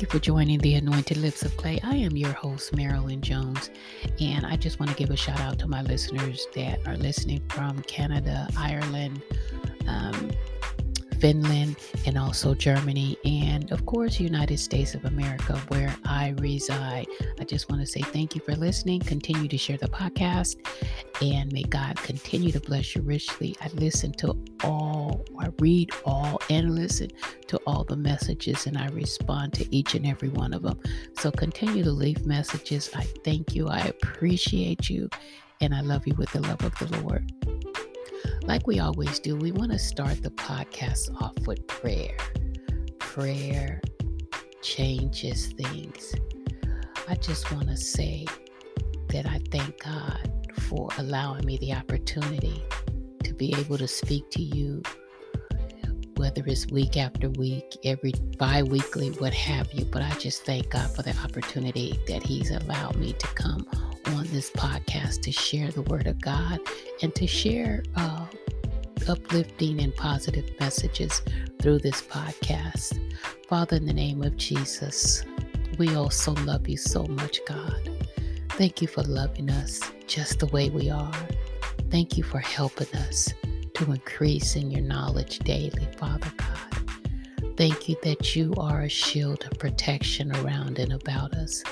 Thank you for joining the Anointed Lips of Clay. I am your host, Marilyn Jones, and I just want to give a shout out to my listeners that are listening from Canada, Ireland, um, Finland, and also Germany, and of course, United States of America, where I reside. I just want to say thank you for listening. Continue to share the podcast, and may God continue to bless you richly. I listen to all, I read all, and listen to all the messages, and I respond to each and every one of them. So continue to leave messages. I thank you. I appreciate you, and I love you with the love of the Lord. Like we always do, we want to start the podcast off with prayer. Prayer changes things. I just want to say that I thank God for allowing me the opportunity to be able to speak to you, whether it's week after week, every bi weekly, what have you. But I just thank God for the opportunity that He's allowed me to come on this podcast to share the Word of God and to share uh, uplifting and positive messages through this podcast. Father, in the name of Jesus, we also love you so much, God. Thank you for loving us just the way we are. Thank you for helping us to increase in your knowledge daily, Father God. Thank you that you are a shield of protection around and about us,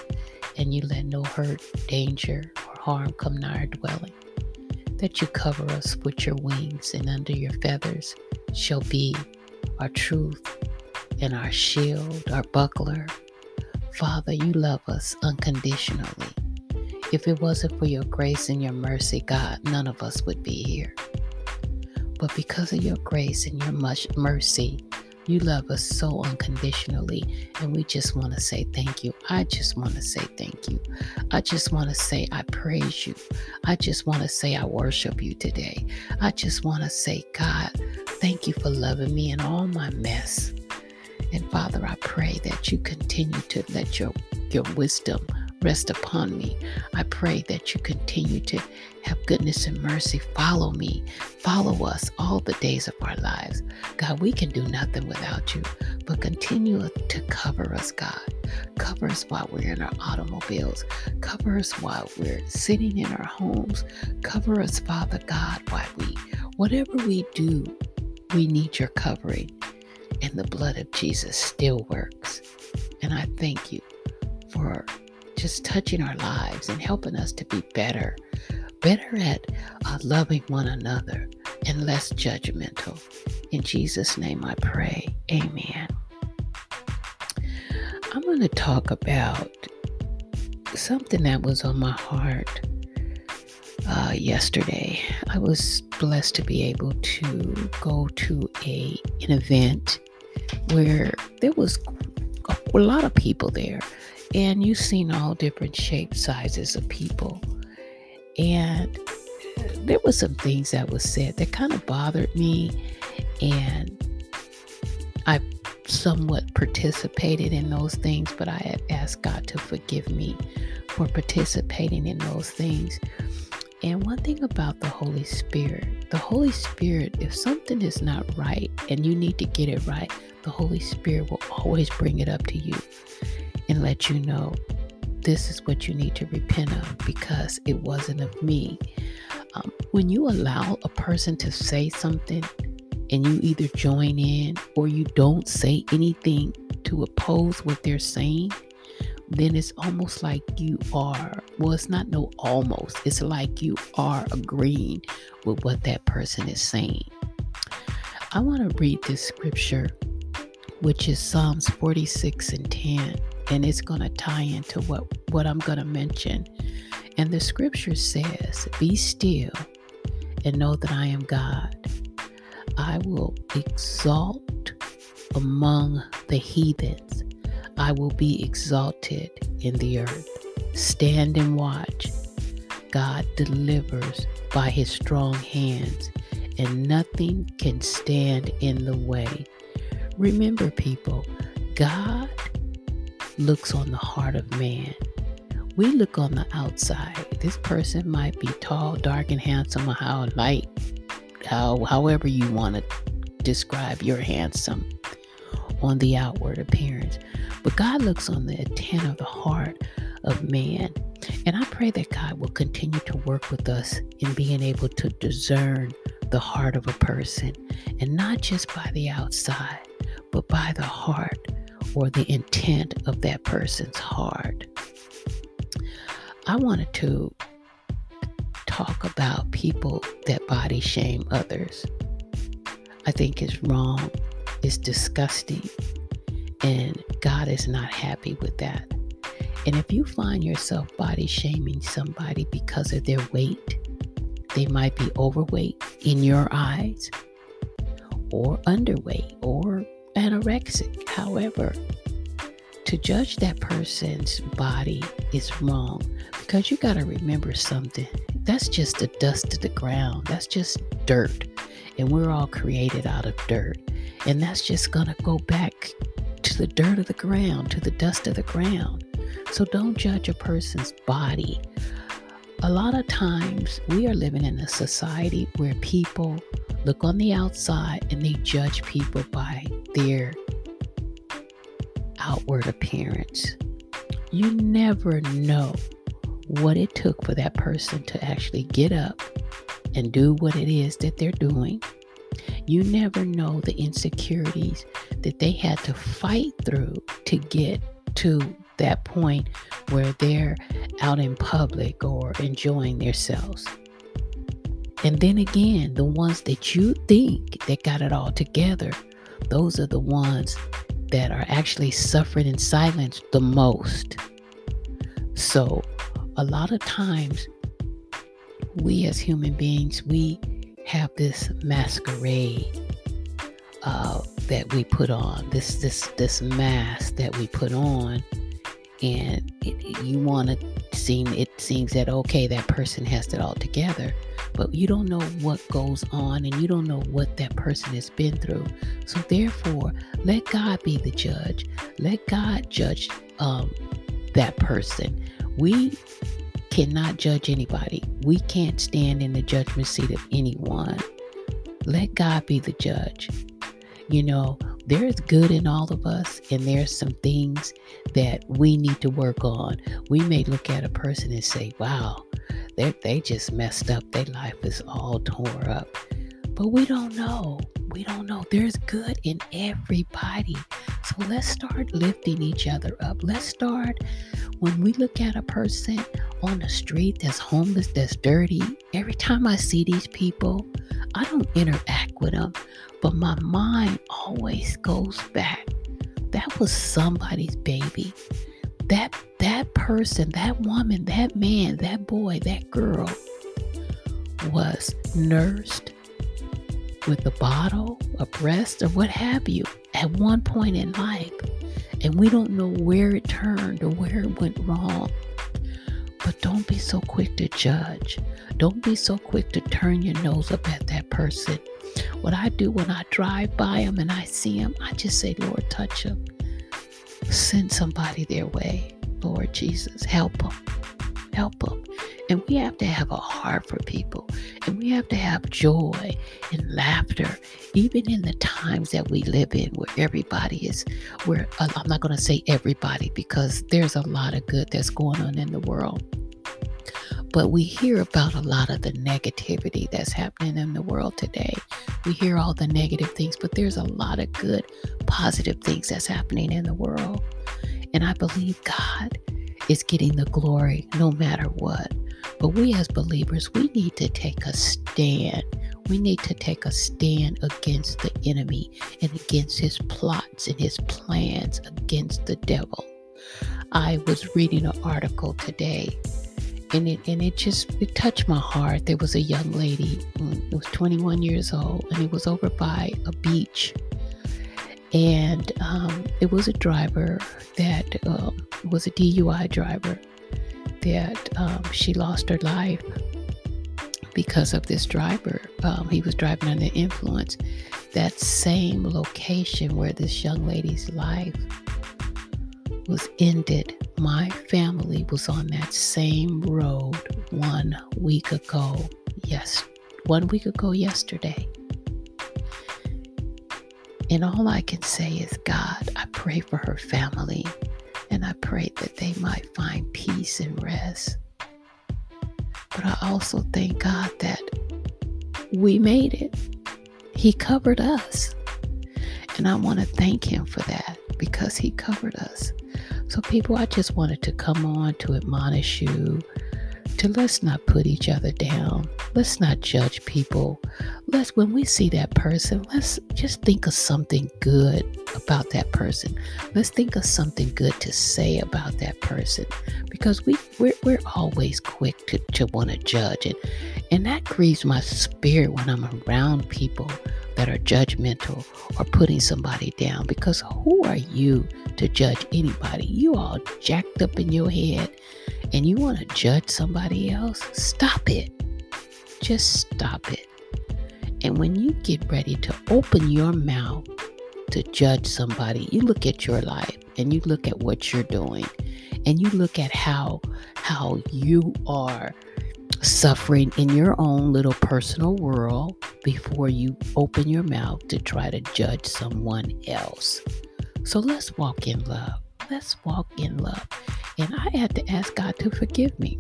and you let no hurt, danger, or harm come nigh our dwelling that you cover us with your wings, and under your feathers shall be our truth and our shield, our buckler. Father, you love us unconditionally. If it wasn't for your grace and your mercy, God, none of us would be here. But because of your grace and your much mercy, you love us so unconditionally, and we just want to say thank you. I just want to say thank you. I just want to say I praise you. I just want to say I worship you today. I just want to say, God, thank you for loving me in all my mess. And Father, I pray that you continue to let your, your wisdom rest upon me. I pray that you continue to have goodness and mercy. Follow me, follow us all the days of our lives. God, we can do nothing without you, but continue to cover us, God. Cover us while we're in our automobiles. Cover us while we're sitting in our homes. Cover us, Father God, while we, whatever we do, we need your covering. And the blood of Jesus still works. And I thank you for just touching our lives and helping us to be better, better at uh, loving one another and less judgmental. In Jesus' name I pray. Amen. I'm going to talk about something that was on my heart uh, yesterday. I was blessed to be able to go to a an event where there was a lot of people there and you've seen all different shapes, sizes of people. And there were some things that was said that kind of bothered me. And I somewhat participated in those things, but I asked God to forgive me for participating in those things. And one thing about the Holy Spirit, the Holy Spirit, if something is not right and you need to get it right, the Holy Spirit will always bring it up to you and let you know this is what you need to repent of because it wasn't of me. Um, when you allow a person to say something and you either join in or you don't say anything to oppose what they're saying, then it's almost like you are, well, it's not no almost, it's like you are agreeing with what that person is saying. I want to read this scripture, which is Psalms 46 and 10 and it's going to tie into what, what I'm going to mention. And the scripture says, Be still and know that I am God. I will exalt among the heathens, I will be exalted in the earth. Stand and watch. God delivers by his strong hands, and nothing can stand in the way. Remember, people, God looks on the heart of man. We look on the outside. This person might be tall, dark, and handsome, or how light, how however you want to describe your handsome. on the outward appearance, but God looks on the intent of the heart of man. And I pray that God will continue to work with us in being able to discern the heart of a person and not just by the outside, but by the heart or the intent of that person's heart. I wanted to talk about people that body shame others. I think it's wrong, it's disgusting, and God is not happy with that. And if you find yourself body shaming somebody because of their weight, they might be overweight in your eyes, or underweight, or anorexic. However, to judge that person's body is wrong because you got to remember something. That's just the dust of the ground. That's just dirt. And we're all created out of dirt. And that's just going to go back to the dirt of the ground, to the dust of the ground. So don't judge a person's body. A lot of times we are living in a society where people look on the outside and they judge people by their outward appearance. You never know what it took for that person to actually get up and do what it is that they're doing. You never know the insecurities that they had to fight through to get to that point where they're out in public or enjoying themselves. And then again, the ones that you think that got it all together, those are the ones that are actually suffering in silence the most. So, a lot of times, we as human beings, we have this masquerade uh, that we put on, this this this mask that we put on, and it, you want to seem it seems that okay, that person has it all together, but you don't know what goes on and you don't know what that person has been through. So, therefore, let God be the judge. Let God judge um, that person. We cannot judge anybody, we can't stand in the judgment seat of anyone. Let God be the judge. You know, there's good in all of us, and there's some things that we need to work on. We may look at a person and say, wow, they they just messed up. Their life is all tore up. But we don't know. We don't know. There's good in everybody. So let's start lifting each other up. Let's start when we look at a person on the street that's homeless, that's dirty. Every time I see these people, I don't interact with them, but my mind always goes back. That was somebody's baby that that person, that woman, that man, that boy, that girl was nursed with a bottle, a breast, or what have you at one point in life. And we don't know where it turned or where it went wrong. But don't be so quick to judge. Don't be so quick to turn your nose up at that person. What I do when I drive by them and I see them, I just say, Lord, touch them send somebody their way. Lord Jesus, help them. Help them. And we have to have a heart for people. And we have to have joy and laughter, even in the times that we live in where everybody is, where uh, I'm not going to say everybody because there's a lot of good that's going on in the world. But we hear about a lot of the negativity that's happening in the world today. We hear all the negative things, but there's a lot of good, positive things that's happening in the world. And I believe God is getting the glory no matter what. But we as believers, we need to take a stand. We need to take a stand against the enemy and against his plots and his plans against the devil. I was reading an article today and it and it just it touched my heart. There was a young lady, it was 21 years old, and it was over by a beach, and um, it was a driver that um, was a DUI driver that um, she lost her life because of this driver. Um, he was driving under influence. That same location where this young lady's life was ended my family was on that same road one week ago. Yes, one week ago yesterday. And all I can say is, God, I pray for her family I pray that they might find peace and rest. But I also thank God that we made it. He covered us. And I want to thank Him for that because He covered us. So, people, I just wanted to come on to admonish you to let's not put each other down. Let's not judge people. Let's, when we see that person, let's just think of something good about that person. Let's think of something good to say about that person because we, we're, we're always quick to, to want to judge. And, and that grieves my spirit when I'm around people that are judgmental or putting somebody down because who are you to judge anybody? You all jacked up in your head and you want to judge somebody else? Stop it. Just stop it. And when you get ready to open your mouth to judge somebody, you look at your life and you look at what you're doing and you look at how how you are suffering in your own little personal world before you open your mouth to try to judge someone else. So let's walk in love. Let's walk in love. And I had to ask God to forgive me.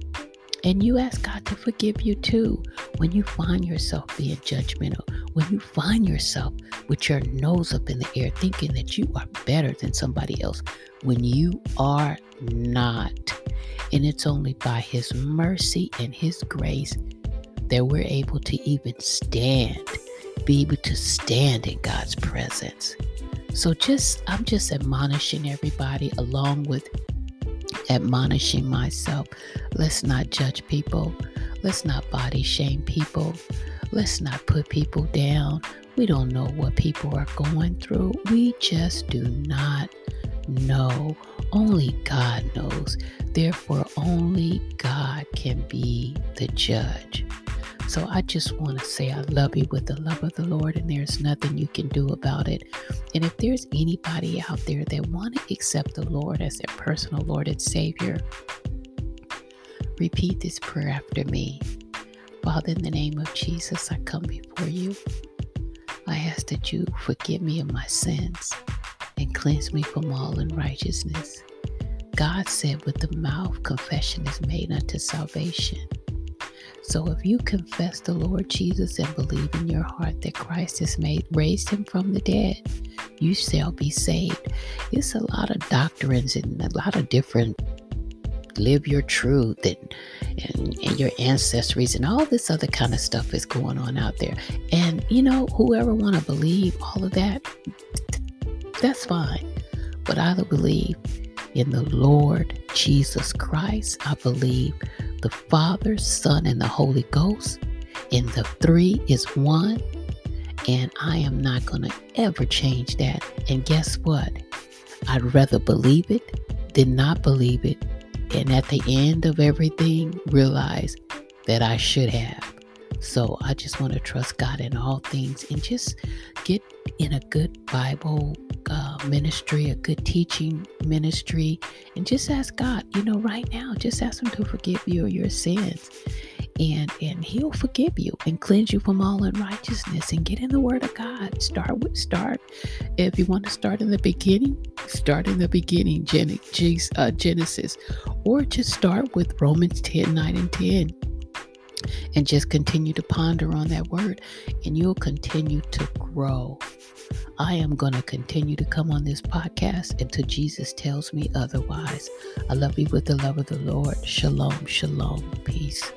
And you ask God to forgive you too when you find yourself being judgmental, when you find yourself with your nose up in the air thinking that you are better than somebody else when you are not. And it's only by His mercy and His grace that we're able to even stand, be able to stand in God's presence. So just I'm just admonishing everybody along with admonishing myself. Let's not judge people. Let's not body shame people. Let's not put people down. We don't know what people are going through. We just do not know. Only God knows. Therefore, only God can be the judge. So I just want to say I love you with the love of the Lord, and there's nothing you can do about it. And if there's anybody out there that want to accept the Lord as their personal Lord and Savior, repeat this prayer after me. Father, in the name of Jesus, I come before you. I ask that you forgive me of my sins and cleanse me from all unrighteousness. God said, with the mouth, confession is made unto salvation. So if you confess the Lord Jesus and believe in your heart that Christ has made raised him from the dead, you shall be saved. It's a lot of doctrines and a lot of different live your truth and, and, and your ancestries and all this other kind of stuff is going on out there. And you know, whoever want to believe all of that, that's fine. But I believe in the Lord Jesus Christ. I believe the Father, Son, and the Holy Ghost. And the three is one. And I am not going to ever change that. And guess what? I'd rather believe it than not believe it. And at the end of everything, realize that I should have. So I just want to trust God in all things and just get in a good Bible ministry, a good teaching ministry, and just ask God, you know, right now, just ask Him to forgive you of your sins. And, and he'll forgive you and cleanse you from all unrighteousness and get in the word of God. Start with start. If you want to start in the beginning, start in the beginning, uh, Genesis, or just start with Romans 10, 9, and 10 and just continue to ponder on that word, and you'll continue to grow. I am going to continue to come on this podcast until Jesus tells me otherwise. I love you with the love of the Lord. Shalom, shalom, peace.